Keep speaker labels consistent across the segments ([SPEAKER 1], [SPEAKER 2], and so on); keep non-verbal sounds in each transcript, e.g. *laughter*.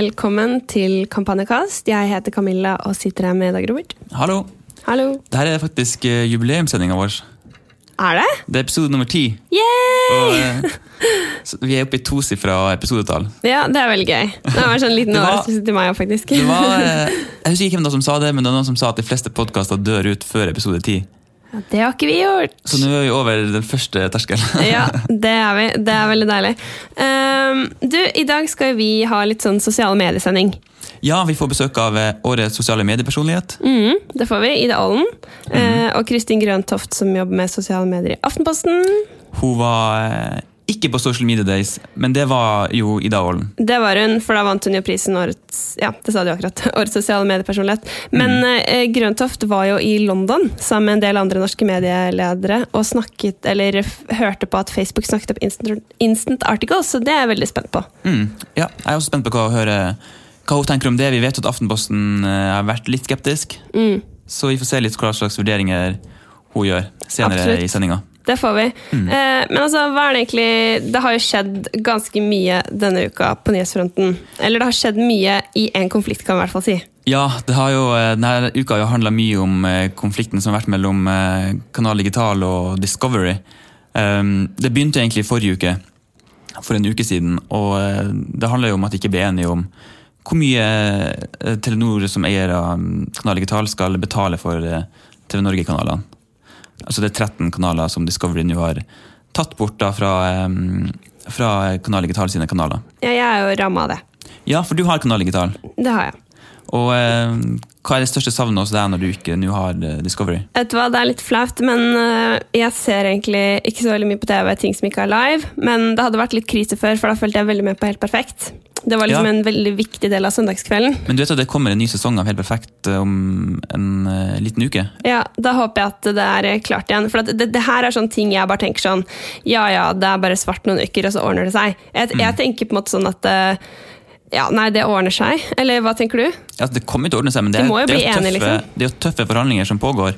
[SPEAKER 1] Velkommen til Kampanjekast. Jeg heter Camilla og sitter her med Dag Robert.
[SPEAKER 2] Hallo.
[SPEAKER 1] Hallo.
[SPEAKER 2] Dette er faktisk uh, jubileumssendinga vår.
[SPEAKER 1] Er det?
[SPEAKER 2] Det er episode nummer ti.
[SPEAKER 1] Yay!
[SPEAKER 2] Og, eh, vi er oppe i tosifra episodetall.
[SPEAKER 1] Ja, det er veldig gøy. Det var en sånn liten *laughs*
[SPEAKER 2] var-
[SPEAKER 1] overraskelse til meg òg, faktisk.
[SPEAKER 2] Det var, eh, *laughs* jeg husker ikke hvem som sa det, men det var noen som sa at de fleste podkaster dør ut før episode ti.
[SPEAKER 1] Det har ikke vi gjort.
[SPEAKER 2] Så nå er vi over den første terskelen. *laughs*
[SPEAKER 1] Ja, det er vi. Det er veldig deilig. Um, du, i dag skal vi ha litt sånn sosiale mediesending.
[SPEAKER 2] Ja, vi får besøk av eh, årets sosiale mediepersonlighet.
[SPEAKER 1] Mm, det får vi. Ida Ollen. Eh, og Kristin Grøntoft, som jobber med sosiale medier i Aftenposten.
[SPEAKER 2] Hun var eh, ikke på Social Media Days, men det var jo Ida Aalen.
[SPEAKER 1] Det var hun, for da vant hun jo prisen årets ja, det sa du akkurat, *laughs* årets sosiale mediepersonlighet. Men eh, Grøntoft var jo i London sammen med en del andre norske medieledere og snakket, eller hørte på at Facebook snakket opp instant, instant articles, så det er jeg veldig spent på.
[SPEAKER 2] Mm. Ja, jeg er også spent på hva, å høre, hva hun tenker om det. Vi vet at Aftenposten eh, har vært litt skeptisk,
[SPEAKER 1] Mm,
[SPEAKER 2] så vi får se litt hva slags vurderinger hun gjør senere
[SPEAKER 1] Absolutt.
[SPEAKER 2] i sendinga.
[SPEAKER 1] Det får vi. Eh, men altså, hva er det egentlig Det har jo skjedd ganske mye denne uka på nyhetsfronten. Eller det har skjedd mye i en konflikt, kan vi i hvert fall si.
[SPEAKER 2] Ja, det har jo, eh, denne uka har jo handla mye om eh, konflikten som har vært mellom eh, Kanal Digital og Discovery. Um, Det begynte egentlig forrige uke, for en uke siden. Og eh, det handler jo om at de ikke ble enige om hvor mye eh, Telenor som eier av mm, Kanal Digital skal betale for eh, TV Norge-kanalene. Altså det er 13 kanaler som Discovery nå har tatt bort da fra, fra Kanal Digital sine kanaler.
[SPEAKER 1] Ja, jeg er jo ramma av det.
[SPEAKER 2] Ja, for du har Kanal Digital.
[SPEAKER 1] Det har jeg.
[SPEAKER 2] Og eh, hva er det største savnet hos deg når du ikke nå har eh, Discovery?
[SPEAKER 1] Vet du hva, Det er litt flaut, men øh, jeg ser egentlig ikke så veldig mye på TV, ting som ikke er live. Men det hadde vært litt krise før, for da følte jeg veldig med på Helt perfekt. Det var liksom
[SPEAKER 2] Ja.
[SPEAKER 1] en veldig viktig del av søndagskvelden.
[SPEAKER 2] Men du vet at det kommer en ny sesong av Helt perfekt eh, om en uh, liten uke?
[SPEAKER 1] Ja, Da håper jeg at det er eh, klart igjen. For det, det her er sånne ting jeg bare tenker sånn Ja ja, det er bare svart noen uker, og så ordner det seg. Jeg, jeg tenker på en måte sånn at øh, ja, nei, det ordner seg. Eller hva tenker du?
[SPEAKER 2] Ja, det kommer til å ordne seg, men det
[SPEAKER 1] De
[SPEAKER 2] er, det, er tøffe,
[SPEAKER 1] enige, liksom.
[SPEAKER 2] det er tøffe forhandlinger som pågår.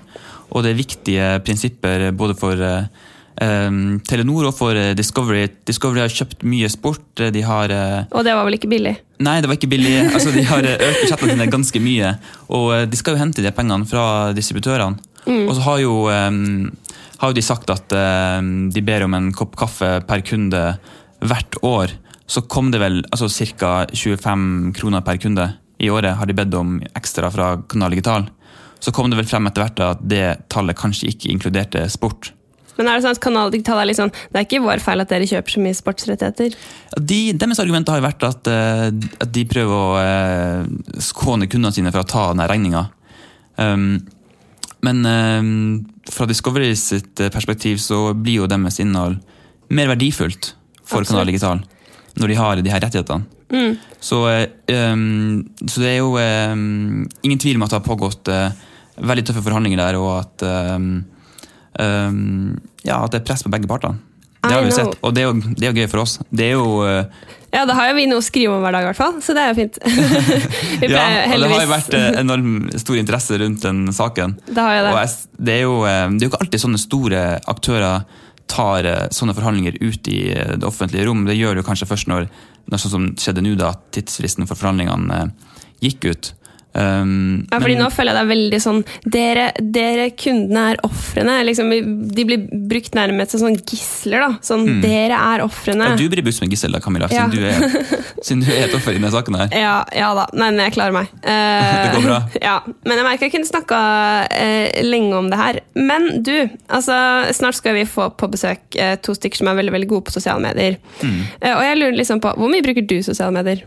[SPEAKER 2] Og det er viktige prinsipper både for eh, eh, Telenor og for eh, Discovery. Discovery har kjøpt mye sport. eh, De har eh,
[SPEAKER 1] Og det var vel ikke billig?
[SPEAKER 2] Nei, det var ikke billig. *laughs* Altså, de har økt budsjettene sine ganske mye. Og de skal jo hente de pengene fra distributørene. Og så har jo, eh, har jo de sagt at de ber om en kopp kaffe per kunde hvert år. Så kom det vel altså ca. 25 kroner per kunde i året har de bedt om ekstra fra Kanal Digital. Så kom det vel frem etter hvert at det tallet kanskje ikke inkluderte sport.
[SPEAKER 1] Men er det sånn at Kanal Digital er litt sånn Det er ikke vår feil at dere kjøper så mye sportsrettigheter?
[SPEAKER 2] De, deres argument har jo vært at, eh, at de prøver å eh, skåne kundene sine fra å ta denne regninga. Um, men um, fra Discovery sitt perspektiv så blir jo deres innhold mer verdifullt for
[SPEAKER 1] Absolutt.
[SPEAKER 2] Kanal Digital når de har de her rettighetene.
[SPEAKER 1] Mm.
[SPEAKER 2] Så, um, så det er jo um, ingen tvil om at det har pågått uh, veldig tøffe forhandlinger der, og at um, ja, at det er press på begge partene. Det har vi sett, og det er, jo, det er jo gøy for oss. Det er jo uh,
[SPEAKER 1] Ja, da har jo vi noe å skrive om hver dag, i hvert fall. Så det er jo fint. *laughs* *laughs*
[SPEAKER 2] Ja, og det har jo vært enormt stor interesse rundt den saken.
[SPEAKER 1] Det har jo
[SPEAKER 2] Og jeg, det, er jo, det er jo ikke alltid sånne store aktører tar eh, sånne forhandlinger ut i eh, det offentlige rom. Det gjør jo kanskje først når, når sånn som skjedde nå, da tidsfristen for forhandlingene eh, gikk ut. Um,
[SPEAKER 1] Ja, fordi
[SPEAKER 2] men-
[SPEAKER 1] nå føler jeg det er veldig sånn Dere, dere kundene er ofrene. Liksom, de blir brukt nærmest som sånn gisler. da. Sånn, Dere er ofrene.
[SPEAKER 2] Mm. ja, du blir brukt som en gissel, da, Camilla,
[SPEAKER 1] Ja. *laughs*
[SPEAKER 2] siden, du er, siden du er et offer i denne saken her.
[SPEAKER 1] Ja, ja da. Nei, men jeg klarer meg. Uh, *laughs*
[SPEAKER 2] Det går bra. *laughs*
[SPEAKER 1] Ja, Men jeg merker jeg kunne snakka uh, lenge om det her. Men du, altså, snart skal vi få på besøk uh, to stykker som er veldig veldig gode på sosiale medier.
[SPEAKER 2] Mm.
[SPEAKER 1] Eh, og jeg lurer liksom på, Hvor mye bruker du sosiale medier?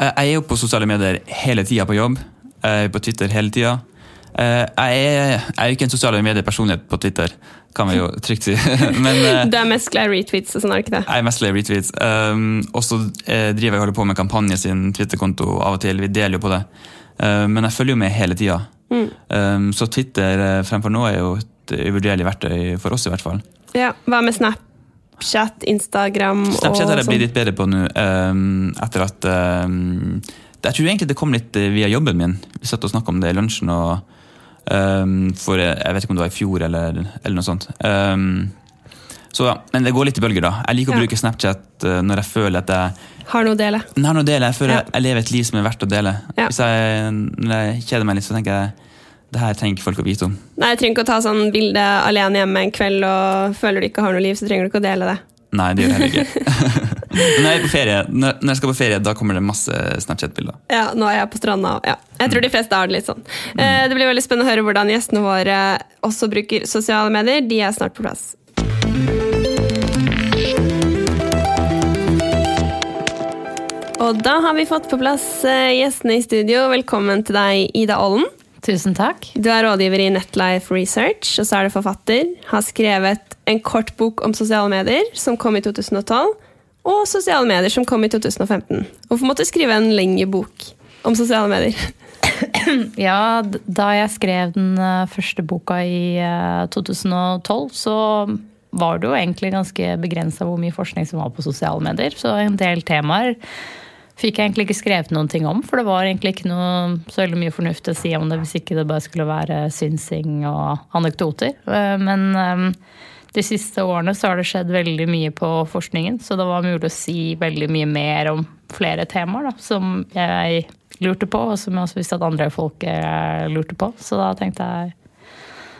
[SPEAKER 2] Eh, Jeg er jo på sosiale medier hele tida på jobb. Jeg er på Twitter hele tida. Eh, Jeg er, jeg er jo ikke en sosiale mediepersonlighet på Twitter, kan vi jo *laughs* trygt si. *laughs* Men eh,
[SPEAKER 1] Du er mest glad i retweets og sånn, er det ikke det?
[SPEAKER 2] jeg er mest glad i retweets. Um, og så driver jeg holder på med kampanje sin Twitter-konto av og til. Vi deler jo på det. Men jeg følger jo med hele tida.
[SPEAKER 1] Mm.
[SPEAKER 2] Um, så Twitter fremfor nå er jo et uvurderlig verktøy for oss, i hvert fall.
[SPEAKER 1] Ja, Hva med Snapchat, Instagram
[SPEAKER 2] Snapchat har jeg
[SPEAKER 1] sånn?
[SPEAKER 2] blitt litt bedre på nå, um, etter at um, Jeg tror egentlig det kom litt eh, via jobben min. Vi satt og snakka om det i lunsjen og um, for eh, Jeg vet ikke om det var i fjor eller, eller noe sånt. Så, men det går litt i bølger, da. Jeg liker å
[SPEAKER 1] Ja.
[SPEAKER 2] bruke Snapchat eh, når jeg føler at jeg
[SPEAKER 1] Har noe å dele.
[SPEAKER 2] Har noe å dele. Jeg føler
[SPEAKER 1] Ja.
[SPEAKER 2] jeg lever et liv som er verdt å dele.
[SPEAKER 1] Ja.
[SPEAKER 2] Hvis jeg, når jeg kjeder meg litt, så tenker jeg det her trenger ikke folk å vite om.
[SPEAKER 1] Nei, Jeg trenger ikke å ta sånn bilde alene hjemme en kveld og føler du ikke har noe liv, så trenger du ikke å dele det.
[SPEAKER 2] Nei, det gjør jeg ikke. *laughs* Når jeg er på ferie, når, jeg skal på ferie, da kommer det masse Snapchat-bilder.
[SPEAKER 1] Ja, nå er jeg på stranda. òg. Ja. Jeg tror de fleste har det litt sånn. Mm. Det blir veldig spennende å høre hvordan gjestene våre også bruker sosiale medier. De er snart på plass. Og da har vi fått på plass eh, gjestene i studio. Velkommen til deg, Ida Ollen.
[SPEAKER 3] Tusen takk.
[SPEAKER 1] Du er rådgiver i Netlife Research, og så er du forfatter. Har skrevet en kort bok om sosiale medier, som kom i 2012, og sosiale medier, som kom i 2015. Hvorfor måtte du skrive en lengre bok om sosiale medier? *clears throat*
[SPEAKER 3] Ja, da jeg skrev den eh, første boka i eh, 2012, så var det jo egentlig ganske begrensa hvor mye forskning som var på sosiale medier. Så en del temaer fikk jeg egentlig ikke skrevet noen ting om, for det var egentlig ikke noe så veldig mye fornuftig å si om det hvis ikke det bare skulle være synsing og anekdoter. Eh, Men eh, de siste årene så har det skjedd veldig mye på forskningen, så det var mulig å si veldig mye mer om flere temaer da, som jeg lurte på, og som jeg også visste at andre folk eh, lurte på. Så da tenkte jeg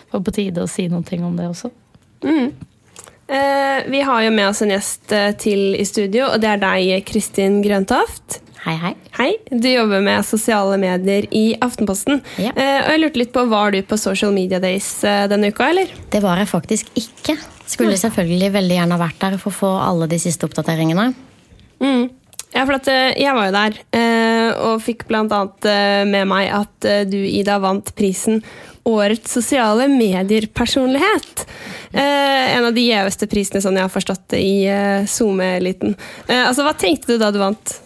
[SPEAKER 3] det var på tide å si noen ting om det også.
[SPEAKER 1] Eh, vi har jo med oss en gjest eh, til i studio, og det er deg, Kristin Grøntoft.
[SPEAKER 3] Hei, hei.
[SPEAKER 1] Hei, du jobber med sosiale medier i Aftenposten.
[SPEAKER 3] Ja.
[SPEAKER 1] Eh, og jeg lurte litt på, Var du på Social Media Days eh, denne uka, eller?
[SPEAKER 4] Det var jeg faktisk ikke. Skulle selvfølgelig veldig gjerne vært der for å få alle de siste oppdateringene.
[SPEAKER 1] Mm. Ja, for eh, jeg var jo der, eh, og fikk eh, med meg at eh, du, Ida, vant prisen Årets sosiale medier-personlighet. Eh, en av de gjeveste prisene, sånn jeg har forstått det, i eh, SoMe-eliten. Eh, altså, hva tenkte du da du vant?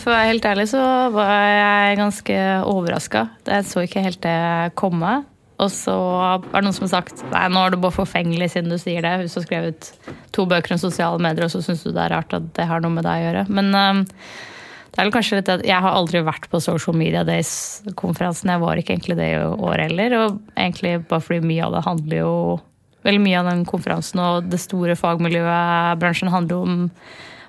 [SPEAKER 3] For å være helt ærlig så var jeg ganske overraska. Jeg så ikke helt det komme. Og så er det noen som har sagt nei, nå er du bare forfengelig siden du sier det. Hvis du har skrevet to bøker om sosiale medier, og så syns du det er rart at det har noe med deg å gjøre. Men øhm, det er vel kanskje litt at jeg har aldri vært på Social Media Days-konferansen. Jeg var ikke egentlig det i år heller. Og egentlig bare fordi mye av det handler jo Veldig mye av den konferansen og det store fagmiljøet, bransjen, handler om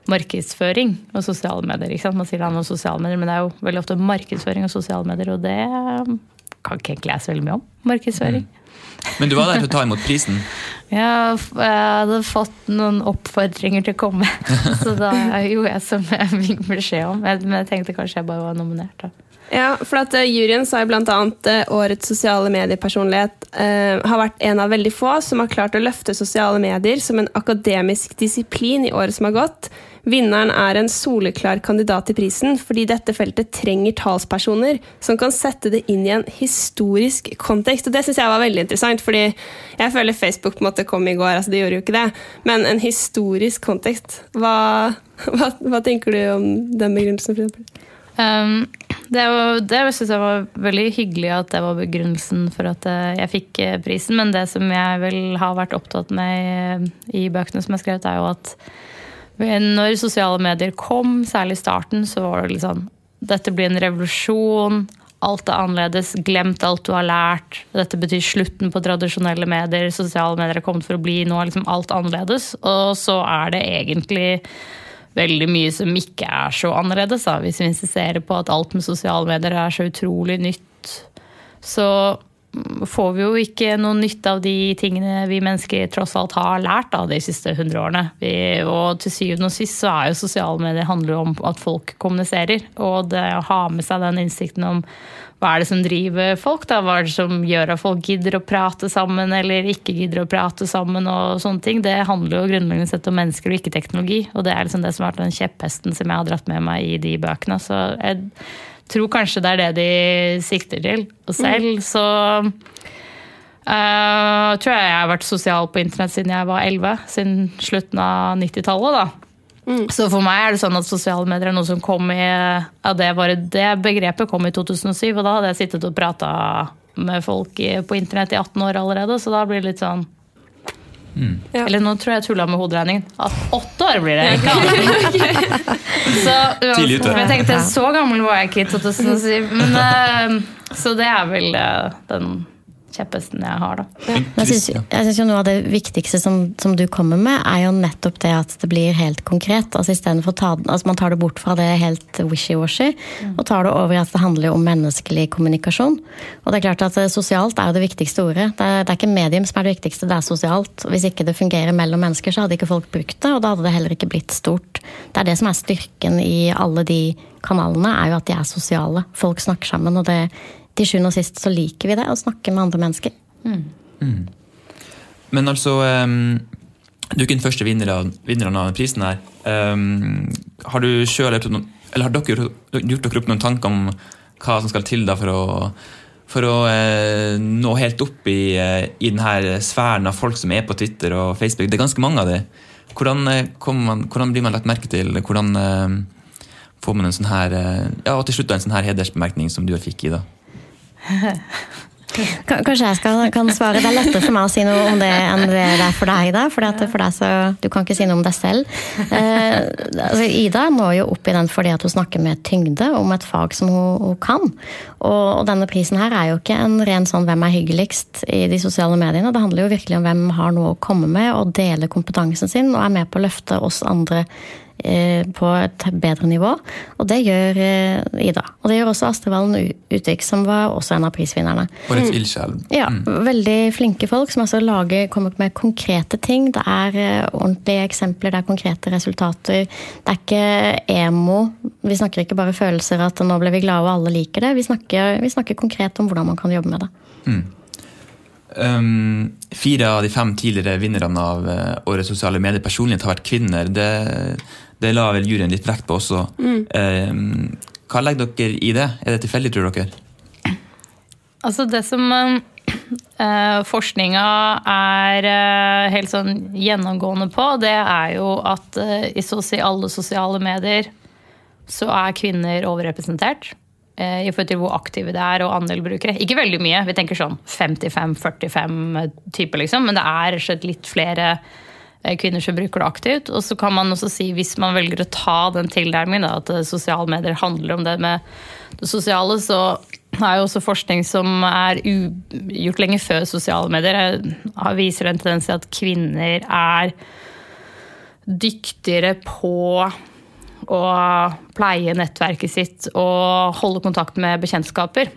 [SPEAKER 3] markedsføring og sosiale medier. Man sier det handler om sosiale medier, men det er jo veldig ofte markedsføring og sosiale medier, og det kan ikke egentlig jeg så veldig mye om. Markedsføring. *laughs*
[SPEAKER 2] Men du var der til å ta imot prisen.
[SPEAKER 3] ja, jeg hadde fått noen oppfordringer til å komme, *laughs* så da gjorde jeg som jeg fikk beskjed om. Men jeg tenkte kanskje jeg bare var nominert. da.
[SPEAKER 1] Ja, for at uh, Juryen sa jo blant annet uh, årets sosiale mediepersonlighet eh, har vært en av veldig få som har klart å løfte sosiale medier som en akademisk disiplin i året som har gått. Vinneren er en soleklar kandidat til prisen fordi dette feltet trenger talspersoner som kan sette det inn i en historisk kontekst. Og Det syns jeg var veldig interessant, fordi jeg føler Facebook på en måte kom i går. altså Det gjorde jo ikke det, men en historisk kontekst. Hva, hva, hva tenker du om den begrunnelsen? f.eks.?
[SPEAKER 3] Um, det var- det syns jeg var veldig hyggelig at det var begrunnelsen for at eh, jeg fikk eh, prisen. Men det som jeg vel har vært opptatt med i bøkene som jeg har skrevet, er jo at når sosiale medier kom, særlig i starten, så var det litt sånn Dette blir en revolusjon. Alt er annerledes. Glemt alt du har lært. Dette betyr slutten på tradisjonelle medier. Sosiale medier er kommet for å bli. Nå er liksom alt annerledes. Og så er det egentlig veldig mye som ikke er så annerledes, da, hvis vi insisterer på at alt med sosiale medier er så utrolig nytt. Så får vi jo ikke noe nytte av de tingene vi mennesker tross alt har lært da, de siste hundre årene. Vi, og til syvende og sist så er jo sosiale medier handler om at folk kommuniserer. Og det å ha med seg den innsikten om hva er det som driver folk, da? Hva er det som gjør at folk gidder å prate sammen eller ikke gidder å prate sammen og sånne ting. Det handler jo grunnleggende sett om mennesker og ikke teknologi. Og det er liksom det som har vært den kjepphesten som jeg har dratt med meg i de bøkene. Så jeg tror kanskje det er det de sikter til. Og selv så uh, tror jeg jeg har vært sosial på internett siden jeg var 11. Siden slutten av 90-tallet, da. Så for meg er det sånn at sosiale medier er noe som kom i ja, det, bare det begrepet kom i 2007, og da hadde jeg sittet og prata med folk på internett i 18 år allerede, så da blir det litt sånn
[SPEAKER 1] Ja.
[SPEAKER 3] Eller nå tror jeg jeg tulla med hoderegningen. At åtte år blir det! Ikke *laughs* så,
[SPEAKER 2] Tidlig ute.
[SPEAKER 3] jeg tenkte, så gammel var jeg ikke i 2007. Men, *laughs* eh, så det er vel eh, den kjepphesten jeg har, da.
[SPEAKER 4] Men Jeg syns, synes jo noe av det viktigste som, som du kommer med, er jo nettopp det at det blir helt konkret. altså Istedenfor å ta den, altså man tar det bort fra det helt wishy-washy, og tar det over i at det handler om menneskelig kommunikasjon. Og det er klart at eh, Sosialt er jo det viktigste ordet. Det er, det er ikke medium som er det viktigste, det er sosialt. Hvis ikke det fungerer mellom mennesker, så hadde ikke folk brukt det, og da hadde det heller ikke blitt stort. Det er det som er styrken i alle de kanalene, er jo at de er sosiale. Folk snakker sammen, og det, til sjuende og sist så liker vi det, å snakke med andre mennesker.
[SPEAKER 2] Men altså um, Du er ikke den første vinneren vinneren av prisen her. Um, har du selv, eller har dere gjort dere opp noen tanker om hva som skal til da for å, for å eh, nå helt opp i, eh, i denne sfæren av folk som er på Twitter og Facebook? Det er ganske mange av dem. Hvordan, eh, man, hvordan blir man lagt merke til? Hvordan eh, får man en sånn her eh, Ja, og til slutt en sånn her hedersbemerkning som du fikk i, da?
[SPEAKER 4] Kanskje jeg skal, kan svare. Det er lettere for meg å si noe om det enn det er for deg, Ida. For for deg så, du kan ikke si noe om deg selv. Eh, altså, Ida når jo opp i den fordi at hun snakker med tyngde om et fag som hun, hun kan. Og, og denne prisen her er jo ikke en ren sånn 'hvem er hyggeligst' i de sosiale mediene. Det handler jo virkelig om hvem har noe å komme med og deler kompetansen sin og er med på å løfte oss andre på et bedre nivå. Og det gjør eh, Ida. Og det gjør også Astrid Valen Utvik, som var også en av prisvinnerne.
[SPEAKER 2] Årets ildsjel.
[SPEAKER 4] Ja, Veldig flinke folk som altså lager, kommer med konkrete ting. Det er eh, ordentlige eksempler, det er konkrete resultater. Det er ikke emo. Vi snakker ikke bare følelser at nå ble vi glade og alle liker det. Vi snakker, vi snakker konkret om hvordan man kan jobbe med det.
[SPEAKER 2] Um, fire av de fem tidligere vinnerne av eh, Årets sosiale medier personlighet har vært kvinner. Det, det la vel juryen litt vekt på også. Um, hva legger dere i det? Er det tilfeldig, tror dere?
[SPEAKER 3] Altså det som *clears throat* eh, forskninga er eh, helt sånn gjennomgående på, det er jo at eh, i så å si alle sosiale medier så er kvinner overrepresentert. eh, I forhold til hvor aktive det er og andel brukere. Ikke veldig mye. Vi tenker sånn 55-45 typer, liksom. Men det er litt flere eh, kvinner som bruker det aktivt. Og så kan man også si, hvis man velger å ta den tilnærmingen, at eh, sosiale medier handler om det med det sosiale, så er jo også forskning som er gjort lenge før sosiale medier, eh, viser en tendens til at kvinner er dyktigere på å pleie nettverket sitt og holde kontakt med bekjentskaper.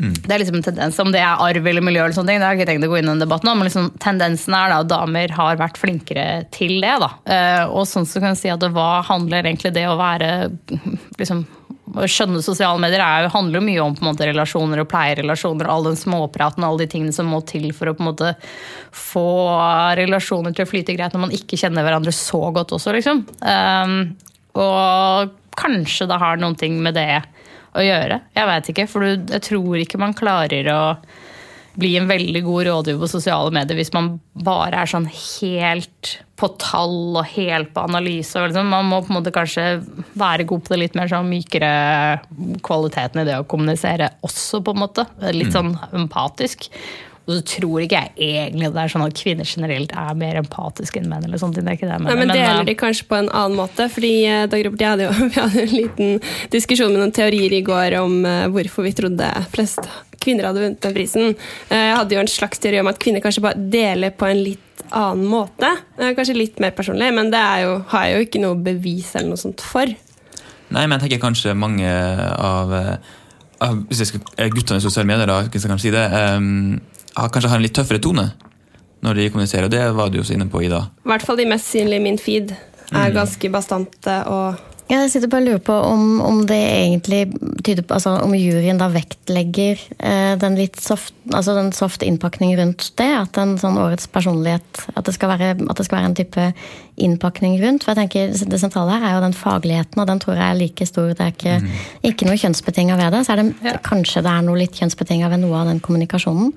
[SPEAKER 3] Det er liksom en tendens, Om det er arv eller miljø, eller sånne ting, det har jeg ikke tenkt å gå inn i den debatten om, men liksom, tendensen er da at damer har vært flinkere til det. da. Eh, og sånn så kan jeg si at Hva handler egentlig det å være liksom, Å skjønne sosiale medier er handler jo mye om på en måte, relasjoner og pleierelasjoner og all den småpraten og alle de tingene som må til for å på en måte få relasjoner til å flyte greit når man ikke kjenner hverandre så godt også, liksom. Um, og kanskje det har noen ting med det å gjøre. Jeg vet ikke, for jeg tror ikke man klarer å bli en veldig god rådgiver på sosiale medier hvis man bare er sånn helt på tall og helt på analyse. Liksom. Man må på en måte kanskje være god på det litt mer sånn mykere kvaliteten i det å kommunisere også, på en måte. Litt sånn empatisk. Og så tror ikke jeg egentlig det er sånn at kvinner generelt er mer empatiske enn menn. eller sånt. Det er ikke det jeg
[SPEAKER 1] Nei,
[SPEAKER 3] mener.
[SPEAKER 1] men
[SPEAKER 3] Men,
[SPEAKER 1] deler
[SPEAKER 3] eh,
[SPEAKER 1] de kanskje på en annen måte? Fordi eh, Dag Robert, jeg hadde jo, *laughs* Vi hadde jo en liten diskusjon med noen teorier i går om eh, hvorfor vi trodde flest kvinner hadde vunnet den prisen. Eh, Jeg hadde jo en slags teori om at kvinner kanskje bare deler på en litt annen måte. Kanskje litt mer personlig, men det er jo, har jeg jo ikke noe bevis eller noe sånt for.
[SPEAKER 2] Nei, men jeg tenker kanskje mange av, av hvis jeg skal, guttene i sosiale medier, da, hvis jeg kan si det, har, kanskje har en litt tøffere tone når de kommuniserer. og Det var du også inne på, Ida.
[SPEAKER 1] I hvert fall de mest synlige i min feed er ganske bastante og
[SPEAKER 4] Jeg sitter bare og lurer på om, om det egentlig tyder på altså Om juryen da vektlegger eh, den litt soft, altså den soft innpakning rundt det. At en sånn årets personlighet At det skal være, at det skal være en type innpakning rundt. For jeg tenker Det sentrale her er jo den fagligheten, og den tror jeg er like stor. Det er ikke, ikke noe kjønnsbetinga ved det. Så er det
[SPEAKER 3] Ja.
[SPEAKER 4] kanskje det er noe litt kjønnsbetinga ved noe av den kommunikasjonen.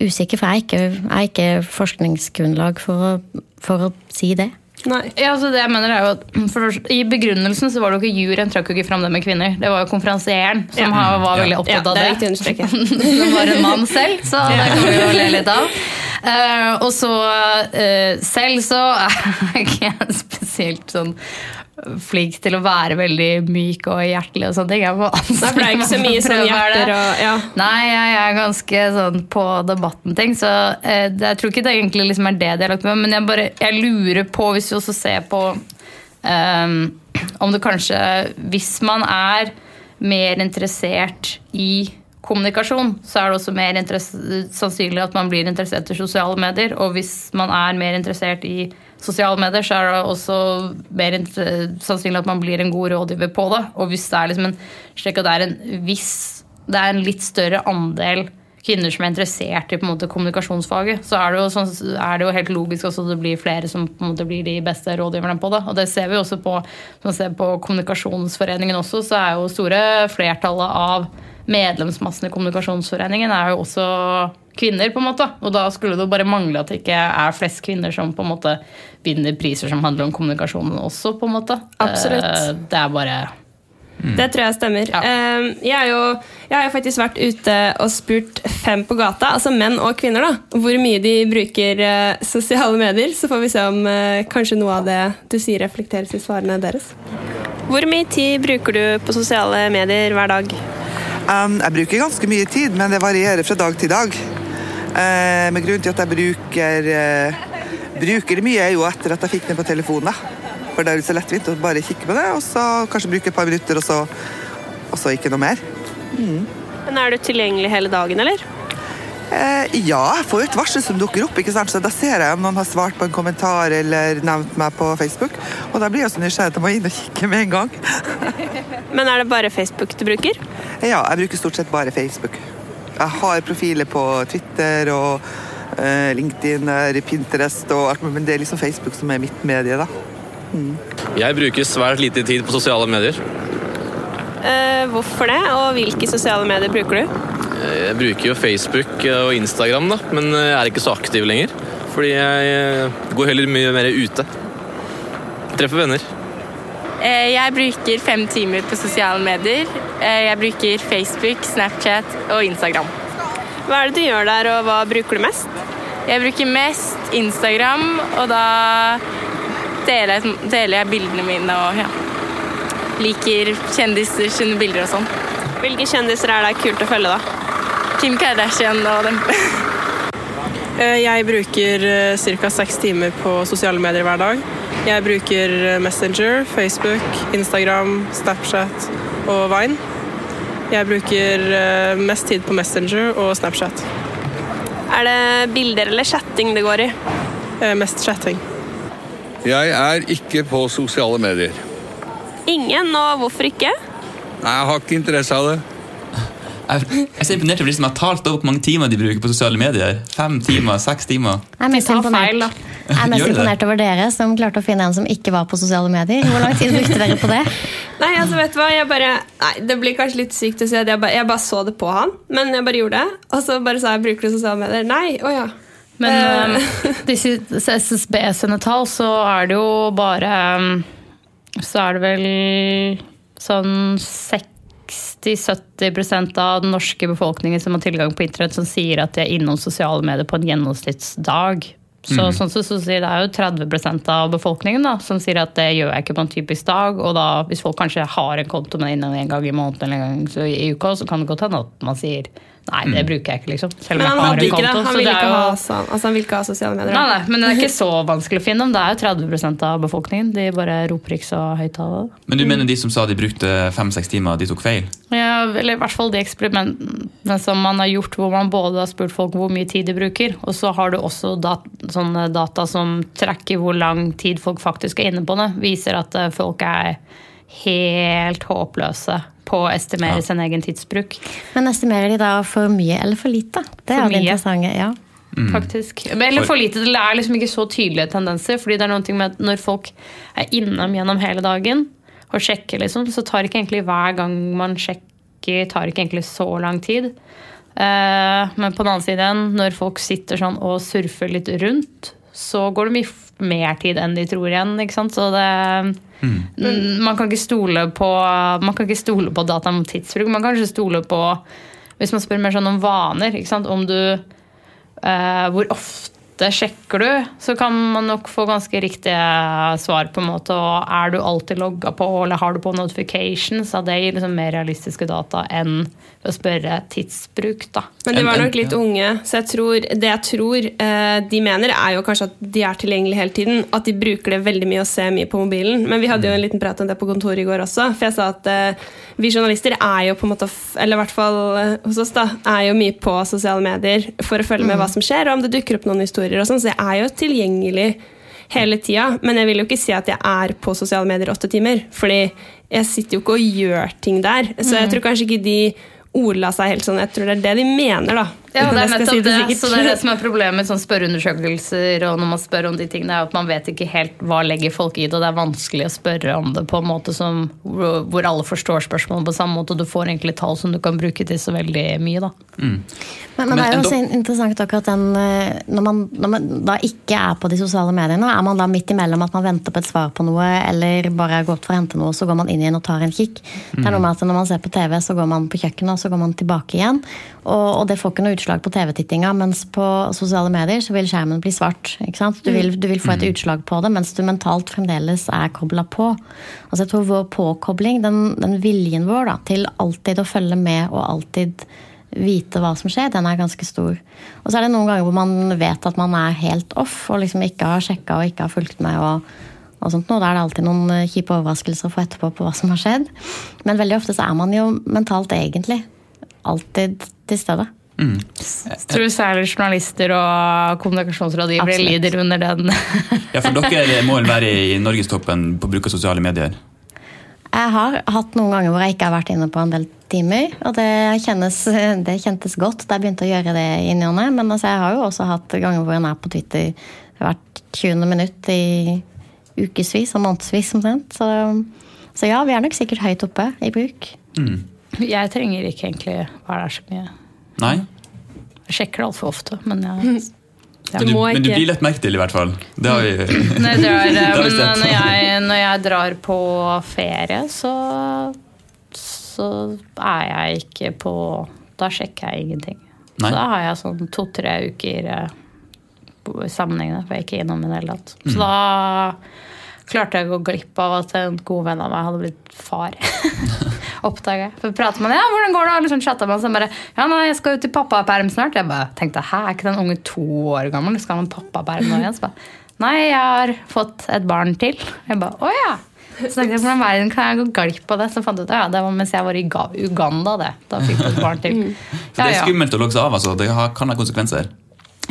[SPEAKER 4] Usikker, for jeg er ikke, jeg er ikke forskningsgrunnlag for å, for å si det.
[SPEAKER 1] Nei.
[SPEAKER 3] Ja, altså det jeg mener er jo at for I begrunnelsen så var det jo ikke juryen trakk jo ikke fram det med kvinner. Det var jo konferansieren som
[SPEAKER 1] Ja.
[SPEAKER 3] har- var
[SPEAKER 2] Ja.
[SPEAKER 3] veldig
[SPEAKER 1] Ja,
[SPEAKER 3] opptatt
[SPEAKER 1] det
[SPEAKER 3] av
[SPEAKER 1] er
[SPEAKER 3] det.
[SPEAKER 1] Er understreke. *laughs*
[SPEAKER 3] som var en mann selv, så det kan vi jo le litt av. Uh, og så uh, selv så er jeg ikke spesielt sånn flink til å være veldig myk og hjertelig og sånne ting. Jeg må
[SPEAKER 1] anstrenge meg det ikke så mye sånn hjerter og ja.
[SPEAKER 3] Nei, jeg er ganske sånn på debatten-ting, så eh, jeg tror ikke det egentlig liksom er det de har lagt med, men jeg, bare, jeg lurer på, hvis vi også ser på ehm, om det kanskje Hvis man er mer interessert i kommunikasjon, så er det også mer sannsynlig at man blir interessert i sosiale medier. Og hvis man er mer interessert i sosiale medier, så er det også mer sannsynlig at man blir en god rådgiver på det. Og hvis det er liksom en slik at det er en viss Det er en litt større andel kvinner som er interessert i på en måte kommunikasjonsfaget, så er det jo, sånn, er det jo helt logisk også at det blir flere som på en måte blir de beste rådgiverne på det. Og det ser vi også på, man ser på Kommunikasjonsforeningen også, så er jo store flertallet av medlemsmassen i Kommunikasjonsforeningen er jo også kvinner, på en måte. Og da skulle det jo bare mangle at det ikke er flest kvinner som på en måte vinner priser som handler om kommunikasjon også, på en måte.
[SPEAKER 1] Absolutt.
[SPEAKER 3] Eh, Det er bare
[SPEAKER 1] Det tror jeg stemmer.
[SPEAKER 3] Ja.
[SPEAKER 1] Eh, Jeg, er jo, jeg har jo faktisk vært ute og spurt fem på gata, altså menn og kvinner, da, hvor mye de bruker eh, sosiale medier. Så får vi se om kanskje noe av det du sier, reflekteres i svarene deres. Hvor mye tid bruker du på sosiale medier hver dag?
[SPEAKER 5] Um, jeg bruker ganske mye tid, men det varierer fra dag til dag. Eh, men grunnen til at jeg bruker, eh, bruker det mye, er jo etter at jeg fikk den på telefonen. For da er det så lettvint å bare kikke på det, og så kanskje bruke et par minutter, og så, og så ikke noe mer.
[SPEAKER 1] Men Er du tilgjengelig hele dagen, eller?
[SPEAKER 5] Eh, ja, jeg får jo et varsel som dukker opp, ikke sant? så da ser jeg om noen har svart på en kommentar eller nevnt meg på Facebook. Og da blir jeg så nysgjerrig at jeg må inn og kikke med en gang. *laughs*
[SPEAKER 1] Men er det bare Facebook du bruker?
[SPEAKER 5] Ja, jeg bruker stort sett bare Facebook. Jeg har profiler på Twitter og eh, LinkedIn, Pinterest og alt, men det er liksom Facebook som er mitt medie, da.
[SPEAKER 6] Jeg bruker svært lite tid på sosiale medier.
[SPEAKER 1] Eh, hvorfor det, og hvilke sosiale medier bruker du?
[SPEAKER 6] Jeg bruker jo Facebook og Instagram, da, men jeg er ikke så aktiv lenger. Fordi jeg går heller mye mer ute. Treffer venner.
[SPEAKER 7] Eh, Jeg bruker fem timer på sosiale medier. Eh, Jeg bruker Facebook, Snapchat og Instagram.
[SPEAKER 1] Hva er det du gjør der, og hva bruker du mest?
[SPEAKER 7] Jeg bruker mest Instagram, og da deler jeg, deler jeg bildene mine og ja, liker kjendiser sine bilder og sånn.
[SPEAKER 1] Hvilke kjendiser er det kult å følge, da?
[SPEAKER 7] Kim Kardashian og dem.
[SPEAKER 8] Eh, Jeg bruker ca. seks timer på sosiale medier hver dag. Jeg bruker eh, Messenger, Facebook, Instagram, Snapchat og Vine. Jeg bruker eh, mest tid på Messenger og Snapchat.
[SPEAKER 1] Er det bilder eller chatting det går i?
[SPEAKER 8] Eh, Mest chatting.
[SPEAKER 9] Jeg er ikke på sosiale medier.
[SPEAKER 1] Ingen, og hvorfor ikke?
[SPEAKER 9] Nei, Jeg har ikke interesse av det.
[SPEAKER 2] Jeg jeg er så imponert over de som har talt opp hvor mange timer de bruker på sosiale medier. Fem timer, seks timer.
[SPEAKER 4] Jeg er mest imponert,
[SPEAKER 3] feil,
[SPEAKER 4] jeg er mest imponert over dere som klarte å finne en som ikke var på sosiale medier. Hvor lang tid brukte dere på det?
[SPEAKER 1] Nei, altså vet du hva, jeg bare Nei, Det blir kanskje litt sykt å si at jeg bare, jeg bare så det på han, men jeg bare gjorde det. Og så bare sa jeg bruker du sosiale medier. Nei, å ja.
[SPEAKER 3] Men disse SSB sine tall, så er det jo bare um, Så er det vel sånn 60-70% av den norske befolkningen som har tilgang på internett, som sier at de er innom sosiale medier på en gjennomsnittsdag. Så, sånn sett så sier Det er jo 30% av befolkningen da, som sier at det gjør jeg ikke på en typisk dag. Og da, hvis folk kanskje har en konto med innom en gang i måneden eller en gang så i uka, så kan det godt hende at man sier nei, det bruker jeg ikke. liksom. Selv om
[SPEAKER 1] Men han
[SPEAKER 3] jeg har
[SPEAKER 1] hadde
[SPEAKER 3] en konto.
[SPEAKER 1] Han ikke,
[SPEAKER 3] jo-
[SPEAKER 1] ha, sånn, altså, han ville ikke ha sosiale medier.
[SPEAKER 3] Nei, nei, men det er ikke så *laughs* vanskelig å finne dem. Det er jo 30% av befolkningen. De bare roper ikke så høyt av det.
[SPEAKER 2] Men du mener de som sa de brukte fem-seks timer, de tok feil?
[SPEAKER 3] Ja, eller i hvert fall de eksperimentene som man har gjort, hvor man både har spurt folk hvor mye tid de bruker, og så har du også dat sånne data som trekker hvor lang tid folk faktisk er inne på det. Viser at eh, folk er helt håpløse på å estimere
[SPEAKER 2] Ja.
[SPEAKER 3] sin egen tidsbruk.
[SPEAKER 4] Men estimerer de da for mye eller for lite? Det
[SPEAKER 3] For
[SPEAKER 4] er det
[SPEAKER 3] mye.
[SPEAKER 4] interessante. ja.
[SPEAKER 3] faktisk. Eller for lite. Det er liksom ikke så tydelige tendenser. fordi det er noen ting med at når folk er innom gjennom hele dagen og sjekker, liksom, så tar ikke egentlig hver gang man sjekker, tar ikke egentlig så lang tid. Eh, men på den annen side når folk sitter sånn og surfer litt rundt, så går det mye mer tid enn de tror igjen. ikke sant? Så det Mm, Man kan ikke stole på Man kan ikke stole på data om tidsbruk. Man kan ikke stole på Hvis man spør mer sånn om vaner, om du eh, Hvor ofte det sjekker du, så kan man nok få ganske riktige svar. på en måte, og Er du alltid logga på, eller har du på notifications? Så det gir liksom mer realistiske data enn å spørre tidsbruk. da.
[SPEAKER 1] Men de var nok litt unge, så jeg tror, det jeg tror eh, de mener, er jo kanskje at de er tilgjengelige hele tiden. At de bruker det veldig mye og ser mye på mobilen. Men vi hadde jo en liten prat om det på kontoret i går også. For jeg sa at eh, vi journalister er jo på en måte, eller i hvert fall eh, hos oss, da, er jo mye på sosiale medier for å følge med hva som skjer, og om det dukker opp noen historier og sånn. Så jeg er jo tilgjengelig hele tida. Men jeg vil jo ikke si at jeg er på sosiale medier åtte timer. Fordi jeg sitter jo ikke og gjør ting der. Så jeg tror kanskje ikke de ordla seg helt sånn. Jeg tror det er det de mener, da.
[SPEAKER 3] Ja, det er nettopp det. Så det er det som er problemet med sånn spørreundersøkelser og når man spør om de tingene, er at man vet ikke helt hva legger folk i det, og det er vanskelig å spørre om det på en måte som, hvor alle forstår spørsmålet på samme måte, og du får egentlig tall som du kan bruke til så veldig mye, da.
[SPEAKER 4] Men, men,
[SPEAKER 2] Men
[SPEAKER 4] det er jo også interessant akkurat den eh, når man, når man da ikke er på de sosiale mediene, er man da midt imellom at man venter på et svar på noe, eller bare har gått for å hente noe, så går man inn igjen og tar en kikk. Det er noe med at Når man ser på TV, så går man på kjøkkenet, og så går man tilbake igjen. Og, og det får ikke noe utslag på TV-tittinga, mens på sosiale medier så vil skjermen bli svart. Du vil, du vil få et utslag på det, mens du mentalt fremdeles er kobla på. Altså jeg tror Vår påkobling, den, den viljen vår da, til alltid å følge med og alltid vite hva som skjer, den er ganske stor. Og så er det noen ganger hvor man vet at man er helt off og liksom ikke har sjekka og ikke har fulgt med. og, og sånt noe. Da er det alltid noen eh, kjipe overraskelser å få etterpå på hva som har skjedd. Men veldig ofte så er man jo mentalt egentlig alltid til stede.
[SPEAKER 3] Jeg tror særlig journalister og kommunikasjonsrådgivere lider under den. *laughs*
[SPEAKER 2] Ja, for dere må vel være i norgestoppen på bruk av sosiale medier?
[SPEAKER 4] Jeg har hatt noen ganger hvor jeg ikke har vært inne på en del timer, og det, kjennes, det kjentes godt da jeg begynte å gjøre det i ny og ne. Men altså, jeg har jo også hatt ganger hvor en er på Twitter hvert 20. minutt i ukevis og månedsvis omtrent. Så, så ja, vi er nok sikkert høyt oppe i bruk.
[SPEAKER 3] Jeg trenger ikke egentlig være der så mye.
[SPEAKER 2] Nei?
[SPEAKER 3] Jeg sjekker det altfor ofte, men jeg
[SPEAKER 1] ja.
[SPEAKER 2] Men du, men du blir lett merket til, i hvert fall. Det har vi
[SPEAKER 3] Når jeg *laughs* drar,
[SPEAKER 2] Det har vi
[SPEAKER 3] men
[SPEAKER 2] sett.
[SPEAKER 3] når jeg, når jeg drar på ferie, så, så er jeg ikke på Da sjekker jeg ingenting.
[SPEAKER 2] Nei.
[SPEAKER 3] Så da har jeg sånn to-tre uker eh, sammenhengende for jeg er ikke er innom i det hele tatt.
[SPEAKER 2] Mm.
[SPEAKER 3] Så da klarte jeg å gå glipp av at en god venn av meg hadde blitt far. *laughs* Oppdaga jeg. For prater man ja, hvordan går det? Og liksom chatta man, så bare ja, nei, jeg skal ut i pappaperm snart. Jeg bare tenkte hæ, er ikke den unge to år gammel? Skal han ha pappaperm nå igjen? Så bare, nei, jeg har fått et barn til. Jeg bare å ja. Så tenkte jeg, hvordan verden kan jeg gå glipp av det? Så fant jeg ut ja, det var mens jeg var i Ga- Uganda. det. Da fikk jeg et barn til. *laughs*
[SPEAKER 2] For det er skummelt å logge seg av, altså. Det kan ha konsekvenser.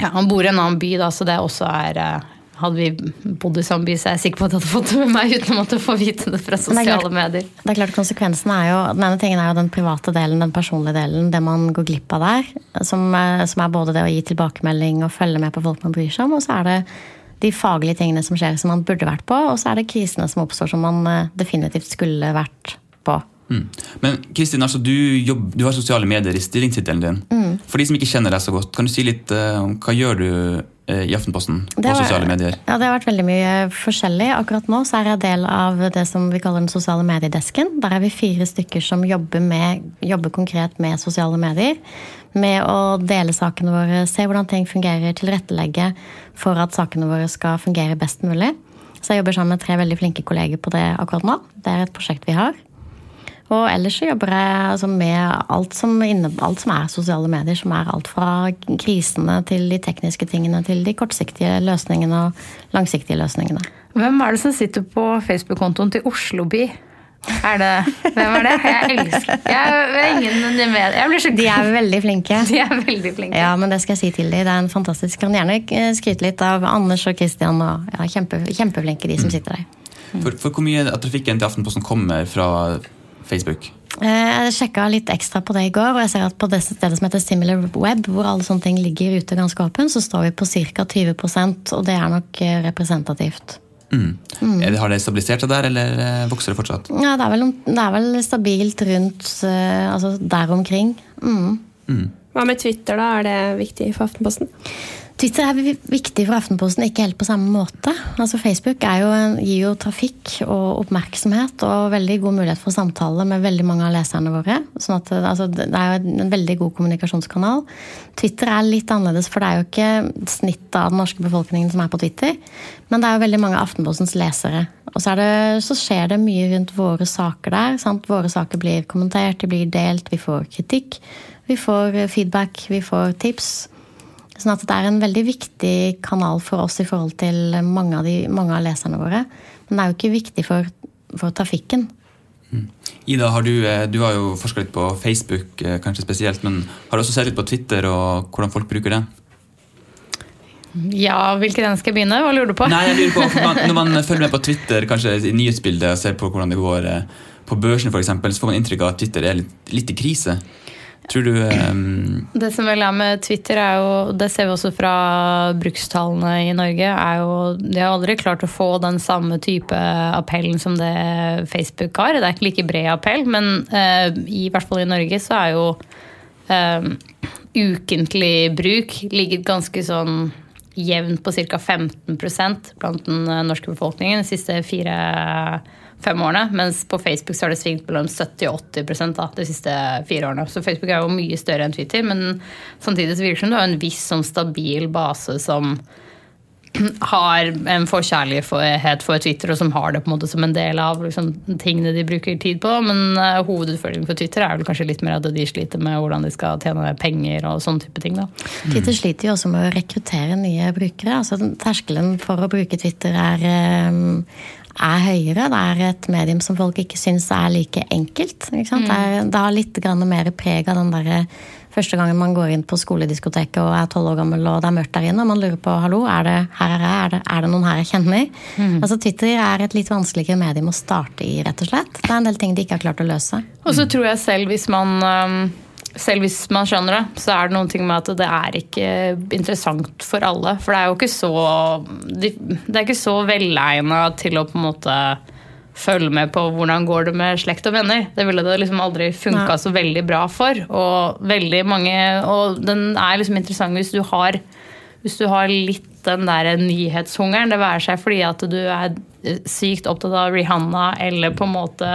[SPEAKER 3] Ja, Han bor i en annen by, da, så det også er eh, Hadde vi bodd i samme by, så er jeg sikker på at jeg hadde fått det med meg uten å måtte få vite det fra
[SPEAKER 4] sosiale det klart-
[SPEAKER 3] medier.
[SPEAKER 4] Det er klart konsekvensen er jo, Den ene tingen er jo den private delen, den personlige delen, det man går glipp av der. Som, er- som er både det å gi tilbakemelding og følge med på folk man bryr seg om. Og så er det de faglige tingene som skjer som man burde vært på. Og så er det krisene som oppstår som man eh, definitivt skulle vært på.
[SPEAKER 2] Mm. Men Kristin, altså, du, jobb, du har sosiale medier i stillingstittelen din.
[SPEAKER 4] Mm.
[SPEAKER 2] For de som ikke kjenner deg så godt, kan du si litt eh, om hva gjør du eh, i Aftenposten på
[SPEAKER 4] Det
[SPEAKER 2] sosiale medier?
[SPEAKER 4] Ja, Det har vært veldig mye forskjellig. Akkurat nå så er jeg del av det som vi kaller den sosiale mediedesken. Der er vi fire stykker som jobber, med, jobber konkret med sosiale medier. Med å dele sakene våre, se hvordan ting fungerer, tilrettelegge for at sakene våre skal fungere best mulig. Så jeg jobber sammen med tre veldig flinke kolleger på det akkurat nå. Det er et prosjekt vi har. Og ellers så jobber jeg altså med alt som, inne, alt som er sosiale medier. Som er alt fra krisene til de tekniske tingene til de kortsiktige løsningene og langsiktige løsningene.
[SPEAKER 3] Hvem er det som sitter på Facebook-kontoen til Oslo by? Er det, hvem er det? Jeg elsker Jeg, jeg, ingen jeg blir så
[SPEAKER 4] De er veldig flinke.
[SPEAKER 3] De er veldig flinke.
[SPEAKER 4] Ja, men det skal jeg si til dem. Det er en fantastisk Kan gjerne eh, skryte litt av Anders og Christian. Og, ja, kjempe, kjempeflinke, de som sitter der.
[SPEAKER 2] For, for hvor mye av trafikken til Aftenposten kommer fra Facebook?
[SPEAKER 4] Eh, Jeg sjekka litt ekstra på det i går, og jeg ser at på det stedet som heter Similar Web, hvor alle sånne ting ligger ute ganske åpent, så står vi på ca. 20% og det er nok eh, representativt.
[SPEAKER 2] Mm. Mm. har det stabilisert seg der, eller eh, vokser det fortsatt?
[SPEAKER 4] Ja, det er vel, det er vel stabilt rundt eh, Altså der omkring. Mm.
[SPEAKER 2] Mm.
[SPEAKER 1] Hva med Twitter, da? Er det viktig for Aftenposten?
[SPEAKER 4] Twitter er viktig for Aftenposten, ikke helt på samme måte. Altså Facebook jo gir jo trafikk og oppmerksomhet og veldig god mulighet for samtale med veldig mange av leserne våre. Sånn at, altså, det er jo en veldig god kommunikasjonskanal. Twitter er litt annerledes, for det er jo ikke snittet av den norske befolkningen som er på Twitter. Men det er jo veldig mange av Aftenpostens lesere. Og så, det, så skjer det mye rundt våre saker der. Sant? Våre saker blir kommentert, de blir delt, vi får kritikk. Vi får feedback, vi får tips. Sånn at det er en veldig viktig kanal for oss i forhold til mange av, de, mange av leserne våre. Men det er jo ikke viktig for, for trafikken.
[SPEAKER 2] Ida, har du, eh, du har jo forska litt på Facebook, eh, kanskje spesielt, men har du også sett litt på Twitter og hvordan folk bruker det?
[SPEAKER 3] Ja, hvilken ende skal jeg begynne? Hva lurer du på?
[SPEAKER 2] Nei, jeg lurer på, *laughs* Når man følger med på Twitter, kanskje i nyhetsbildet, og ser på hvordan det går eh, på børsen, for eksempel, så får man inntrykk av at Twitter er litt, litt i krise. Tror du um,
[SPEAKER 3] Det som vel er med Twitter, er jo, det ser vi også fra brukstallene i Norge, er jo De har aldri klart å få den samme type appellen som det Facebook har. Det er ikke like bred appell, men uh, i hvert fall i Norge så er jo uh, ukentlig bruk ligget ganske sånn jevnt på ca. 15% blant den eh, norske befolkningen de siste fire-fem årene. Mens på Facebook så har det svingt mellom 70 og 80 da, de siste fire årene. Så Facebook er jo mye større enn Twitter, men samtidig så virker det som du har en viss sånn stabil base som *clears throat* har en forkjærlighet for Twitter, og som har det på en måte som en del av liksom, tingene de bruker tid på. Men uh, hovedutfordringen for Twitter er vel kanskje litt mer at de sliter med hvordan de skal tjene penger og sånne type ting. da.
[SPEAKER 4] Twitter sliter jo også med å rekruttere nye brukere. altså Terskelen for å bruke Twitter er, eh, er høyere. Det er et medium som folk ikke syns er like enkelt. Sant? Det, er, det har litt mer preg av den derre første gangen man går inn på skolediskoteket og er tolv år gammel og det er mørkt der inne, og man lurer på hallo, er det, her er, jeg, er det, er det noen her jeg kjenner? Altså Twitter er et litt vanskeligere medium å starte i, rett og slett. Det er en del ting de ikke har klart å løse.
[SPEAKER 3] Og så tror jeg selv hvis man um, selv hvis man skjønner det, så er det noen ting med at det er ikke interessant for alle. For det er jo ikke så Det er ikke så velegna til å på en måte følge med på hvordan går det med slekt og venner. Det ville det liksom aldri funka så veldig bra for. Og veldig mange Og den er liksom interessant hvis du har hvis du har litt den der nyhetshungeren, det være seg fordi at du er sykt opptatt av Rihanna eller på en måte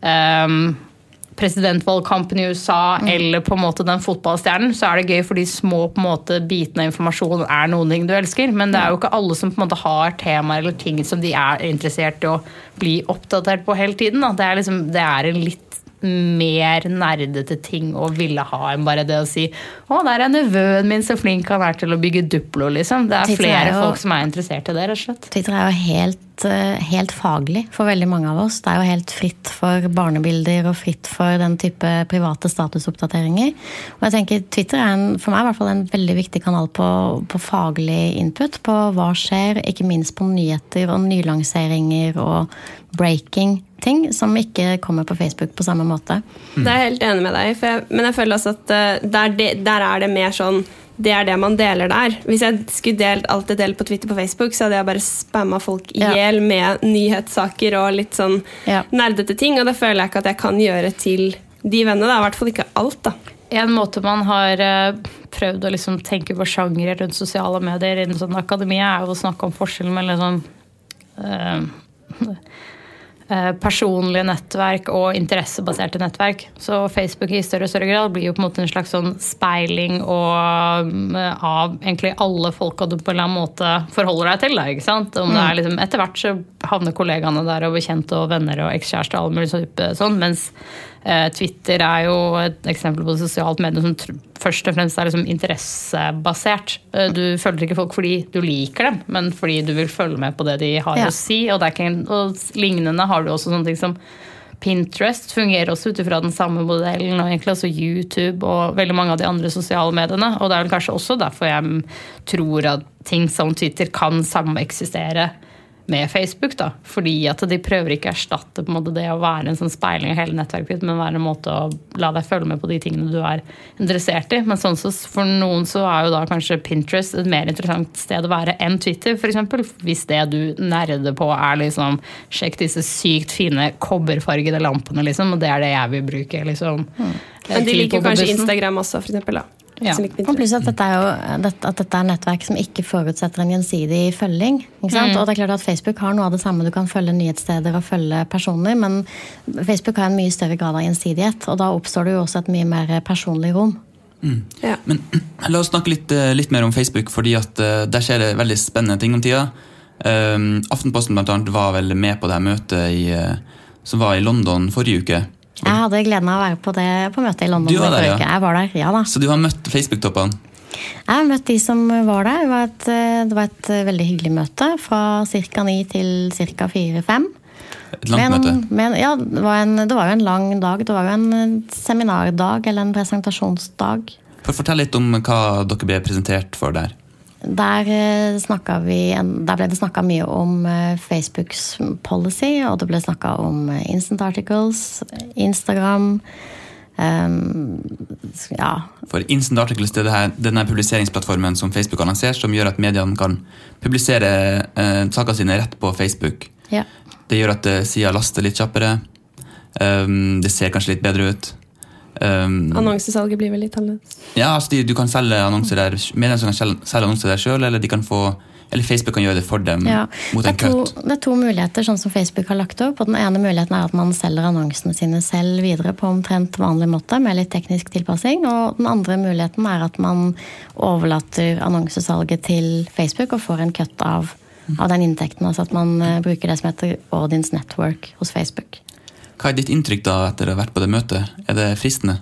[SPEAKER 3] um, presidentvalgkampen i USA eller på en måte den fotballstjernen, så er det gøy for de små på en måte bitene av informasjon er noen ting du elsker. Men det er jo ikke alle som på en måte har temaer eller ting som de er interessert i å bli oppdatert på hele tiden. Det er, liksom, det er en litt mer nerdete ting å ville ha enn bare det å si 'Å, der er nevøen min så flink han er til å bygge Duplo', liksom. Det er
[SPEAKER 4] Twitter er
[SPEAKER 3] flere
[SPEAKER 4] jo-
[SPEAKER 3] folk som er interessert i det, rett og slett.
[SPEAKER 4] Twitter er jo helt, eh, helt faglig for veldig mange av oss. Det er jo helt fritt for barnebilder og fritt for den type private statusoppdateringer. Og jeg tenker Twitter er en, for meg i hvert fall en veldig viktig kanal på, på faglig input. På hva skjer, ikke minst på nyheter og nylanseringer og breaking ting som ikke kommer på Facebook på samme måte.
[SPEAKER 1] Det er jeg helt enig med deg i, jeg, men jeg føler også at eh, der, der er det mer sånn det er det man deler der. Hvis jeg skulle delt alt jeg deler på Twitter på Facebook, så hadde jeg bare spamma folk i
[SPEAKER 4] Ja.
[SPEAKER 1] med nyhetssaker og litt sånn
[SPEAKER 4] Ja.
[SPEAKER 1] nerdete ting, og det føler jeg ikke at jeg kan gjøre til de vennene. I hvert fall ikke alt, da.
[SPEAKER 3] En måte man har eh, prøvd å liksom tenke på sjangre rundt sosiale medier innen sånn akademia, er jo å snakke om forskjellen mellom sånn eh, personlige nettverk og interessebaserte nettverk. Så Facebook i større og større grad blir jo på en måte en slags sånn speiling og, eh, av egentlig alle folka du på en eller annen måte forholder deg til. Da, ikke sant? Om det er liksom, etter hvert så havner kollegaene der og bekjente og venner og ekskjæreste og alle mulige type sånn, mens Eh, Twitter er jo et eksempel på et sosialt medium som først og fremst er liksom interessebasert. Eh, Du følger ikke folk fordi du liker dem, men fordi du vil følge med på det de har
[SPEAKER 4] Ja.
[SPEAKER 3] å si. Og, ikke og lignende har du også sånne ting som Pinterest fungerer også ut ifra den samme modellen, og egentlig også YouTube og veldig mange av de andre sosiale mediene. Og det er vel kanskje også derfor jeg tror at ting som Twitter kan sameksistere med Facebook. da, Fordi at de prøver ikke å erstatte på en måte det å være en sånn speiling av hele nettverket ditt, men være en måte å la deg følge med på de tingene du er interessert i. Men sånn så for noen så er jo da kanskje Pinterest et mer interessant sted å være enn Twitter, f.eks. Hvis det du nerder på er liksom Sjekk disse sykt fine kobberfargede lampene, liksom, og det er det jeg vil bruke liksom.
[SPEAKER 1] Men de liker kanskje. Instagram også, for eksempel. Da.
[SPEAKER 3] Ja.
[SPEAKER 4] Og pluss at dette, er jo, at dette er nettverk som ikke forutsetter en gjensidig følging. Ikke sant? Og det er klart at Facebook har noe av det samme. Du kan følge nyhetssteder og følge personer, men Facebook har en mye større grad av gjensidighet. Og da oppstår det jo også et mye mer personlig rom.
[SPEAKER 1] Ja.
[SPEAKER 2] Men *clears throat* la oss snakke litt, eh, litt mer om Facebook, fordi at eh, der skjer det veldig spennende ting om tida. Um, Aftenposten blant annet var vel med på det her møtet i, eh, som var i London forrige uke.
[SPEAKER 4] Jeg hadde gleden av å være på det på møtet i London.
[SPEAKER 2] Du var der, ja.
[SPEAKER 4] Jeg var der, ja da.
[SPEAKER 2] Så du har møtt Facebook-toppene.
[SPEAKER 4] Jeg har møtt de som var der. Det var et, det var et veldig hyggelig møte. Fra ca. ni til ca. fire-fem.
[SPEAKER 2] Et langt møte.
[SPEAKER 4] ja, det var, en, det var jo en lang dag. Det var jo en seminardag eller en presentasjonsdag.
[SPEAKER 2] For Fortell litt om hva dere ble presentert for der.
[SPEAKER 4] Der, eh, vi, der ble det snakka mye om eh, Facebooks policy, og det ble snakka om eh, instant articles, Instagram um, Ja.
[SPEAKER 2] For Instant Articles det er det her, denne publiseringsplattformen som Facebook har lansert, som gjør at mediene kan publisere uh, sakene sine rett på Facebook.
[SPEAKER 4] ja.
[SPEAKER 2] Det gjør at uh, sida laster litt kjappere. Um, det ser kanskje litt bedre ut. Um,
[SPEAKER 1] Annonsesalget blir vel litt annerledes.
[SPEAKER 2] ja, altså de, Du kan selge annonser der, mediene kan selge, selge annonser der sjøl, eller, de kan få- eller Facebook kan gjøre det for dem
[SPEAKER 4] Ja.
[SPEAKER 2] mot
[SPEAKER 4] Det,
[SPEAKER 2] en
[SPEAKER 4] er to,
[SPEAKER 2] cut.
[SPEAKER 4] det er to muligheter, sånn som Facebook har lagt opp. Og den ene muligheten er at man selger annonsene sine selv videre på omtrent vanlig måte, med litt teknisk tilpassing. Og den andre muligheten er at man overlater annonsesalget til Facebook og får en cut av, av den inntekten. Altså at man eh, bruker det som heter audience network hos Facebook.
[SPEAKER 2] Hva er ditt inntrykk da etter å ha vært på det møtet? Er det fristende?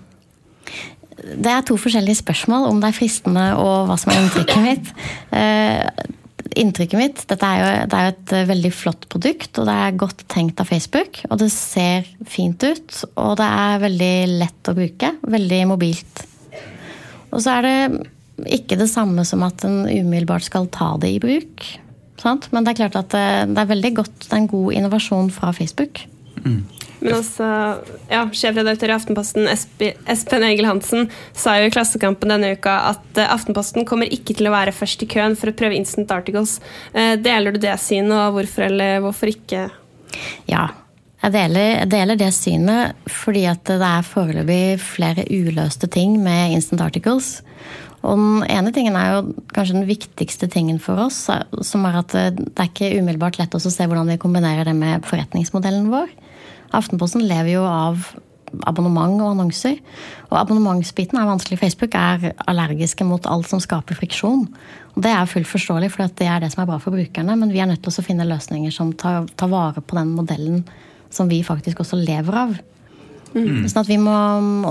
[SPEAKER 4] Det er to forskjellige spørsmål, om det er fristende og hva som er inntrykket mitt. Uh, inntrykket mitt Dette er jo, det er jo et eh, veldig flott produkt, og det er godt tenkt av Facebook. Og det ser fint ut, og det er veldig lett å bruke. Veldig mobilt. Og så er det ikke det samme som at en umiddelbart skal ta det i bruk. Sant? Men det er klart at det, det er veldig godt, det er en god innovasjon fra Facebook.
[SPEAKER 1] Men også, ja, Sjefredaktør i Aftenposten Esp- Espen Egil Hansen sa jo i Klassekampen denne uka at eh, Aftenposten kommer ikke til å være først i køen for å prøve instant articles. Eh, Deler du det synet, og hvorfor eller hvorfor ikke?
[SPEAKER 4] Ja, jeg deler, jeg deler det synet fordi at det er foreløpig flere uløste ting med instant articles. Og den ene tingen er jo kanskje den viktigste tingen for oss, som er at det det er ikke umiddelbart lett å se hvordan vi kombinerer det med forretningsmodellen vår. Aftenposten lever jo av abonnement og annonser. Og abonnementsbiten er vanskelig. Facebook er allergiske mot alt som skaper friksjon. Og det er fullt forståelig, for det er det som er bra for brukerne. Men vi er nødt til å finne løsninger som tar, tar vare på den modellen som vi faktisk også lever av. Sånn at vi må,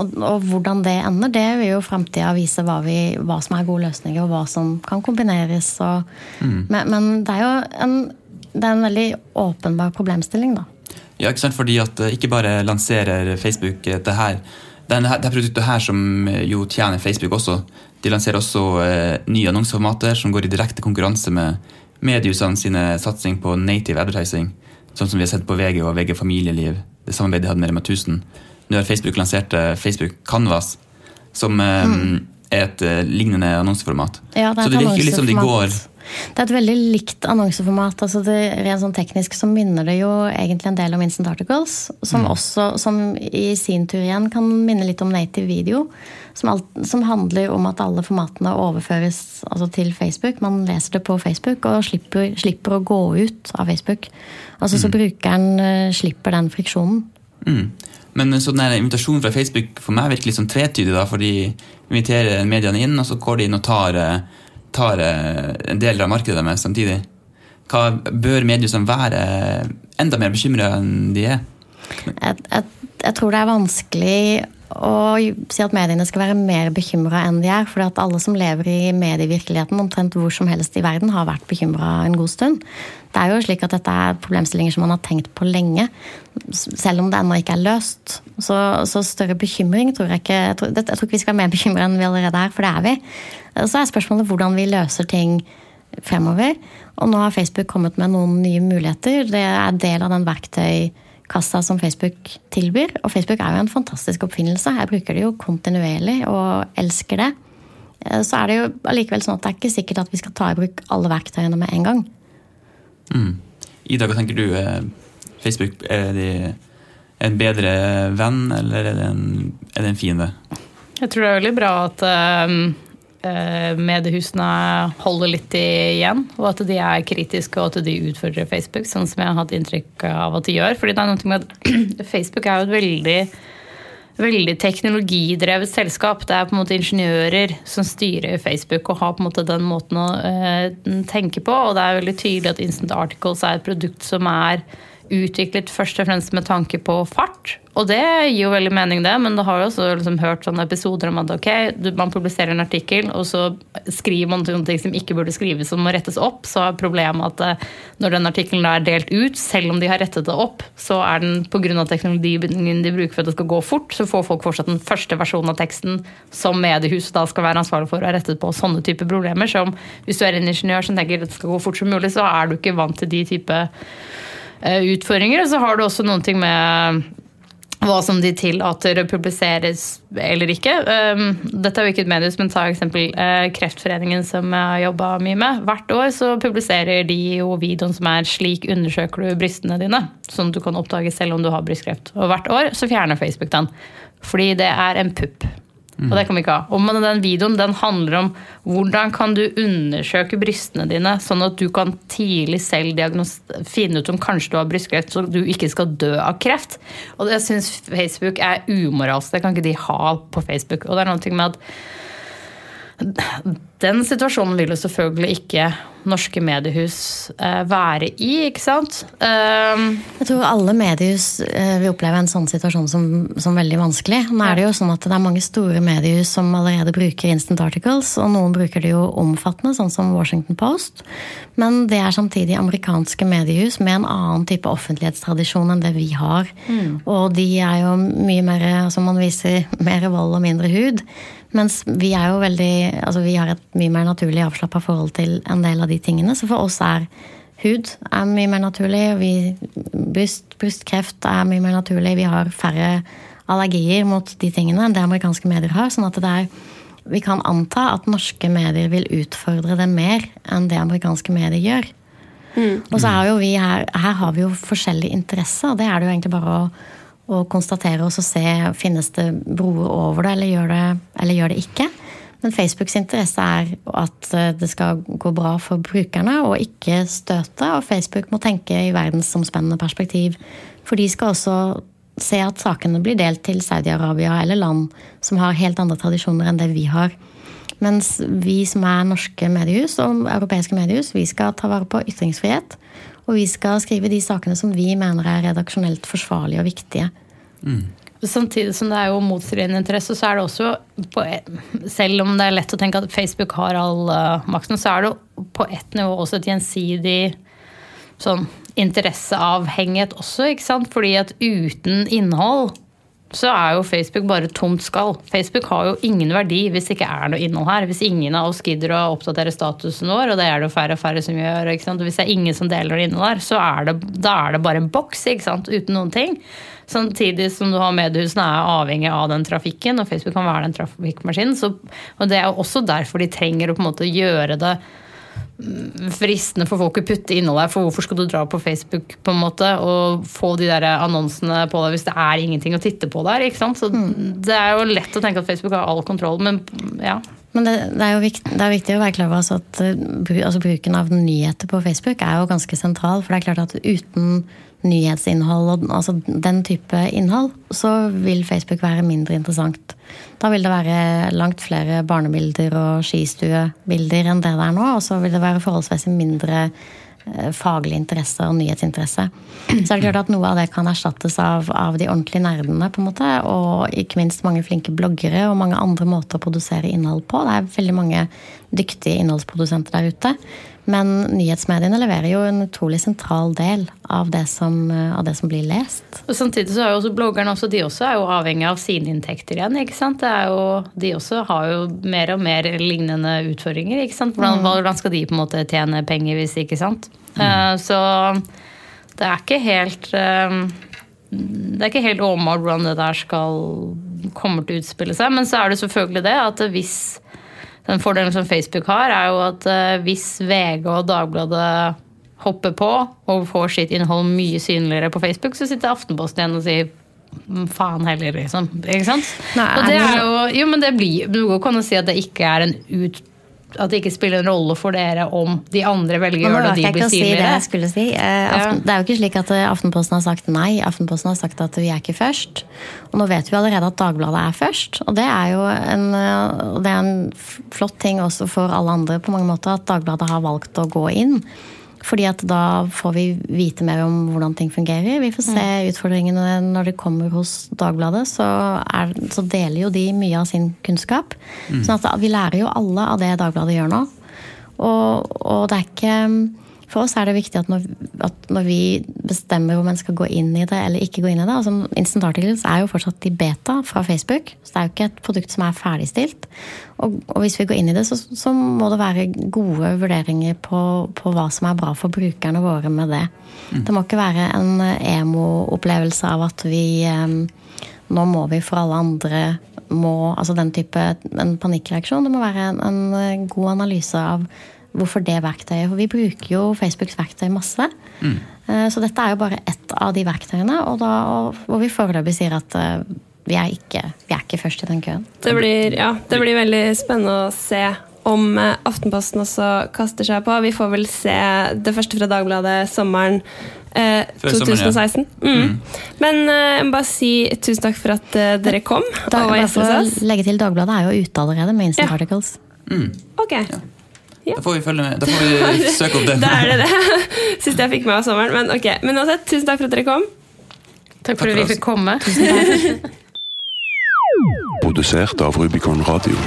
[SPEAKER 4] og, og hvordan det ender, det vil jo framtida vise hva, vi, hva som er gode løsninger, og hva som kan kombineres. Og, men, men det er jo en, det er en veldig åpenbar problemstilling, da.
[SPEAKER 2] Ja, ikke sant? Fordi at eh, ikke bare lanserer Facebook eh, det her, denne, det her produktet her som eh, jo tjener Facebook også. De lanserer også eh, nye annonseformater som går i direkte konkurranse med mediehusene sine satsing på native advertising. Sånn som vi har sett på VG og VG Familieliv. Det samarbeidet de hadde med Rema 1000. Nå har Facebook lansert Facebook Canvas, som eh, er et eh, lignende annonseformat.
[SPEAKER 4] Mm. Ja, det
[SPEAKER 2] Så det
[SPEAKER 4] et
[SPEAKER 2] virker litt som de går.
[SPEAKER 4] Det er et veldig likt annonseformat. altså det, Rent sånn teknisk så minner det jo egentlig en del om Instant Articles. Som også, som i sin tur igjen kan minne litt om native video. Som, alt, som handler om at alle formatene overføres altså til Facebook. Man leser det på Facebook og slipper, slipper å gå ut av Facebook. Altså Så brukeren eh, slipper den friksjonen.
[SPEAKER 2] Mm. Men så den invitasjonen fra Facebook for meg virker litt sånn tvetydig, da, for de inviterer mediene inn, og så går de inn og tar, eh, tar eh, en del av markedet deres samtidig. Hva Bør mediehusene være enda mer bekymra enn de er?
[SPEAKER 4] jeg, jeg, jeg tror det er vanskelig å si at mediene skal være mer bekymra enn de er. For alle som lever i medievirkeligheten omtrent hvor som helst i verden, har vært bekymra en god stund. Det er jo slik at dette er problemstillinger som man har tenkt på lenge. Selv om det ennå ikke er løst. Så, så større bekymring tror jeg ikke jeg tror, jeg tror ikke vi skal være mer bekymra enn vi allerede er, for det er vi. Så er spørsmålet hvordan vi løser ting fremover. Og nå har Facebook kommet med noen nye muligheter. Det er del av den verktøykassa som Facebook tilbyr. Og Facebook er jo en fantastisk oppfinnelse. Jeg bruker det jo kontinuerlig og elsker det. Eh, Så er det jo allikevel sånn at det er ikke sikkert at vi skal ta i bruk alle verktøyene med en gang.
[SPEAKER 2] Mm. Ida, hva tenker du? Eh, Facebook, er de en bedre venn, eller er det en, er det en fiende?
[SPEAKER 3] Jeg tror det er veldig bra at eh, mediehusene holder litt igjen, og at de er kritiske og at de utfordrer Facebook, sånn som jeg har hatt inntrykk av at de gjør. Fordi det er noe med at *clears throat* Facebook er jo et veldig veldig teknologidrevet selskap. Det er på en måte ingeniører som styrer Facebook og har på en måte den måten å eh, tenke på. Og det er veldig tydelig at Instant Articles er et produkt som er utviklet først og fremst med tanke på fart. Og det gir jo veldig mening, det, men du har jo også liksom hørt sånne episoder om at ok, man publiserer en artikkel, og så skriver man noen ting som ikke burde skrives som må rettes opp. Så er problemet at eh, når den artikkelen er delt ut, selv om de har rettet det opp, så er den pga. teknologien de bruker for at det skal gå fort, så får folk fortsatt den første versjonen av teksten som mediehuset da skal være ansvarlig for å ha rettet på sånne typer problemer. Som hvis du er en ingeniør som tenker at det skal gå fort som mulig, så er du ikke vant til de type utfordringer. Og så har du også noen ting med hva som de tillater publiseres eller ikke. Ehm, dette er jo ikke et medius, men ta eksempel eh, Kreftforeningen, som jeg har jobba mye med. Hvert år så publiserer de jo videoen som er 'Slik undersøker du brystene dine', sånn at du kan oppdage selv om du har brystkreft. Og hvert år så fjerner Facebook den, fordi det er en pupp. Og det kan vi ikke ha. Og den videoen den handler om hvordan kan du undersøke brystene dine, sånn at du kan tidlig selv finne ut om kanskje du har brystkreft, så du ikke skal dø av kreft. Og det syns Facebook er umoralsk. Det kan ikke de ha på Facebook. Og det er noe med at den situasjonen vil jo selvfølgelig ikke norske mediehus eh, være i, ikke sant?
[SPEAKER 4] Um, jeg tror alle mediehus eh, vil oppleve en sånn situasjon som, som, veldig vanskelig. Nå er det jo sånn at det er mange store mediehus som allerede bruker instant articles, og noen bruker det jo omfattende, sånn som Washington Post. Men det er samtidig amerikanske mediehus med en annen type offentlighetstradisjon enn det vi har. Mm. Og de er jo mye mer, altså man viser mer vold og mindre hud. Mens vi er jo veldig Altså vi har et mye mer naturlig avslappa forhold til en del av de tingene. Så for oss er hud er mye mer naturlig. Vi, bryst, brystkreft er mye mer naturlig. Vi har færre allergier mot de tingene enn det amerikanske medier har. sånn at det er vi kan anta at norske medier vil utfordre det mer enn det amerikanske medier gjør. Mm. Og så er jo vi her, her har vi jo forskjellig interesse, og det er det jo egentlig bare å å konstatere og så se finnes det broer over det eller, gjør det, eller gjør det ikke. Men Facebooks interesse er at eh, det skal gå bra for brukerne og ikke støte. Og Facebook må tenke i verdensomspennende perspektiv. For de skal også se at sakene blir delt til Saudi-Arabia eller land som har helt andre tradisjoner enn det vi har. Mens vi som er norske mediehus og europeiske mediehus, vi skal ta vare på ytringsfrihet. Og vi skal skrive de sakene som vi mener er redaksjonelt forsvarlige og viktige.
[SPEAKER 3] Mm. Samtidig som det er jo motstridende interesse, så er det også på, Selv om det er lett å tenke at Facebook har all uh, makten, så er det på ett nivå også et gjensidig sånn interesseavhengighet også, ikke sant? Fordi at uten innhold så er jo Facebook bare tomt skall. Facebook har jo ingen verdi hvis det ikke er noe innhold her. Hvis ingen av oss gidder å oppdatere statusen vår, og det er det jo færre og færre som gjør, og hvis det er ingen som deler det innhold her, så er det, da er det bare en boks uten noen ting. Samtidig som du har mediehusene er avhengig av den trafikken, og Facebook kan være den trafikkmaskinen. Så, og det er jo også derfor de trenger å på en måte gjøre det fristende for folk å putte innhold her, for hvorfor skal du dra på Facebook på en måte og få de der annonsene på deg hvis det er ingenting å titte på der? ikke sant? Så mm. Det er jo lett å tenke at Facebook har all kontroll, men ja.
[SPEAKER 4] Men det, det, er jo viktig, det er viktig å være klar over altså at eh, altså bruken av nyheter på Facebook er jo ganske sentral. For det er klart at uten nyhetsinnhold og altså den type innhold, så vil Facebook være mindre interessant. Da vil det være langt flere barnebilder og skistuebilder enn det det er nå. Og så vil det være forholdsvis mindre eh, faglig interesse og nyhetsinteresse. Så er det klart at noe av det kan erstattes av, av de ordentlige nerdene, på en måte, og ikke minst mange flinke bloggere og mange andre måter å produsere innhold på. Det er veldig mange dyktige innholdsprodusenter der ute. Men nyhetsmediene leverer jo en utrolig sentral del av det som, av det som blir lest.
[SPEAKER 3] Og Samtidig så er jo også bloggerne også, de også er jo avhengig av sine inntekter igjen. ikke sant? Det jo, de også har jo mer og mer lignende utfordringer. ikke sant? Hvordan, mm. hvordan skal de på en måte tjene penger hvis ikke sant? Mm. Uh, så det er ikke helt uh, det er ikke helt åpenbart hvordan det der skal kommer til å utspille seg. Men så er det selvfølgelig det at hvis den fordelen som Facebook har, er jo at eh, hvis VG og Dagbladet hopper på og får sitt innhold mye synligere på Facebook, så sitter Aftenposten igjen og sier mm, faen heller, liksom. Ikke sant?
[SPEAKER 4] Nei,
[SPEAKER 3] og det-
[SPEAKER 4] er
[SPEAKER 3] jo Jo, men det blir Du kan jo si at det ikke er en ut at det ikke spiller en rolle for dere om de andre velger å gjøre det, og de blir
[SPEAKER 4] synligere. si det si. Eh, Aften, Det er jo ikke slik at eh, Aftenposten har sagt nei. Aftenposten har sagt at vi er ikke først. Og nå vet vi allerede at Dagbladet er først. Og det er jo en, eh, det er en flott ting også for alle andre på mange måter at Dagbladet har valgt å gå inn. Fordi at da får vi vite mer om hvordan ting fungerer. Vi får se utfordringene når de kommer hos Dagbladet. Så, er, så deler jo de mye av sin kunnskap. Sånn at vi lærer jo alle av det Dagbladet gjør nå. Og, og det er ikke For oss er det viktig at når, at når vi bestemmer om en skal gå inn i det eller ikke gå inn i det altså Instant Articles er jo fortsatt i beta fra Facebook, så det er jo ikke et produkt som er ferdigstilt. Og, og hvis vi går inn i det, så, så må det være gode vurderinger på, på hva som er bra for brukerne våre med det. Det må ikke være en emo-opplevelse av at vi eh, nå må vi for alle andre må, altså den type en panikkreaksjon. Det må være en, en god analyse av hvorfor det verktøyet. For vi bruker jo Facebooks verktøy masse. Mm. Så dette er jo bare ett av de verktøyene, og da, hvor vi foreløpig sier at eh, vi er, ikke, vi er ikke først i den køen.
[SPEAKER 1] Det blir, ja, det blir veldig spennende å se om eh, Aftenposten også kaster seg på. Vi får vel se det første fra Dagbladet sommeren eh,
[SPEAKER 2] Før sommeren, ja.
[SPEAKER 1] 2016. Mm. Men eh, jeg må bare si tusen takk for at eh, dere kom
[SPEAKER 4] Da,
[SPEAKER 1] og var
[SPEAKER 4] bare for
[SPEAKER 1] hos oss.
[SPEAKER 4] legge til, Dagbladet er jo ute allerede med Instant
[SPEAKER 1] Ja.
[SPEAKER 4] Articles.
[SPEAKER 1] Ok,
[SPEAKER 2] Da får vi følge med. Da får vi *laughs* søke opp den.
[SPEAKER 1] da er det det. *laughs* Siste jeg fikk med av sommeren. Men ok, men uansett, tusen takk for at dere kom.
[SPEAKER 3] Takk for
[SPEAKER 2] for
[SPEAKER 3] at vi fikk komme.
[SPEAKER 10] Produsert av Rubicon Radio.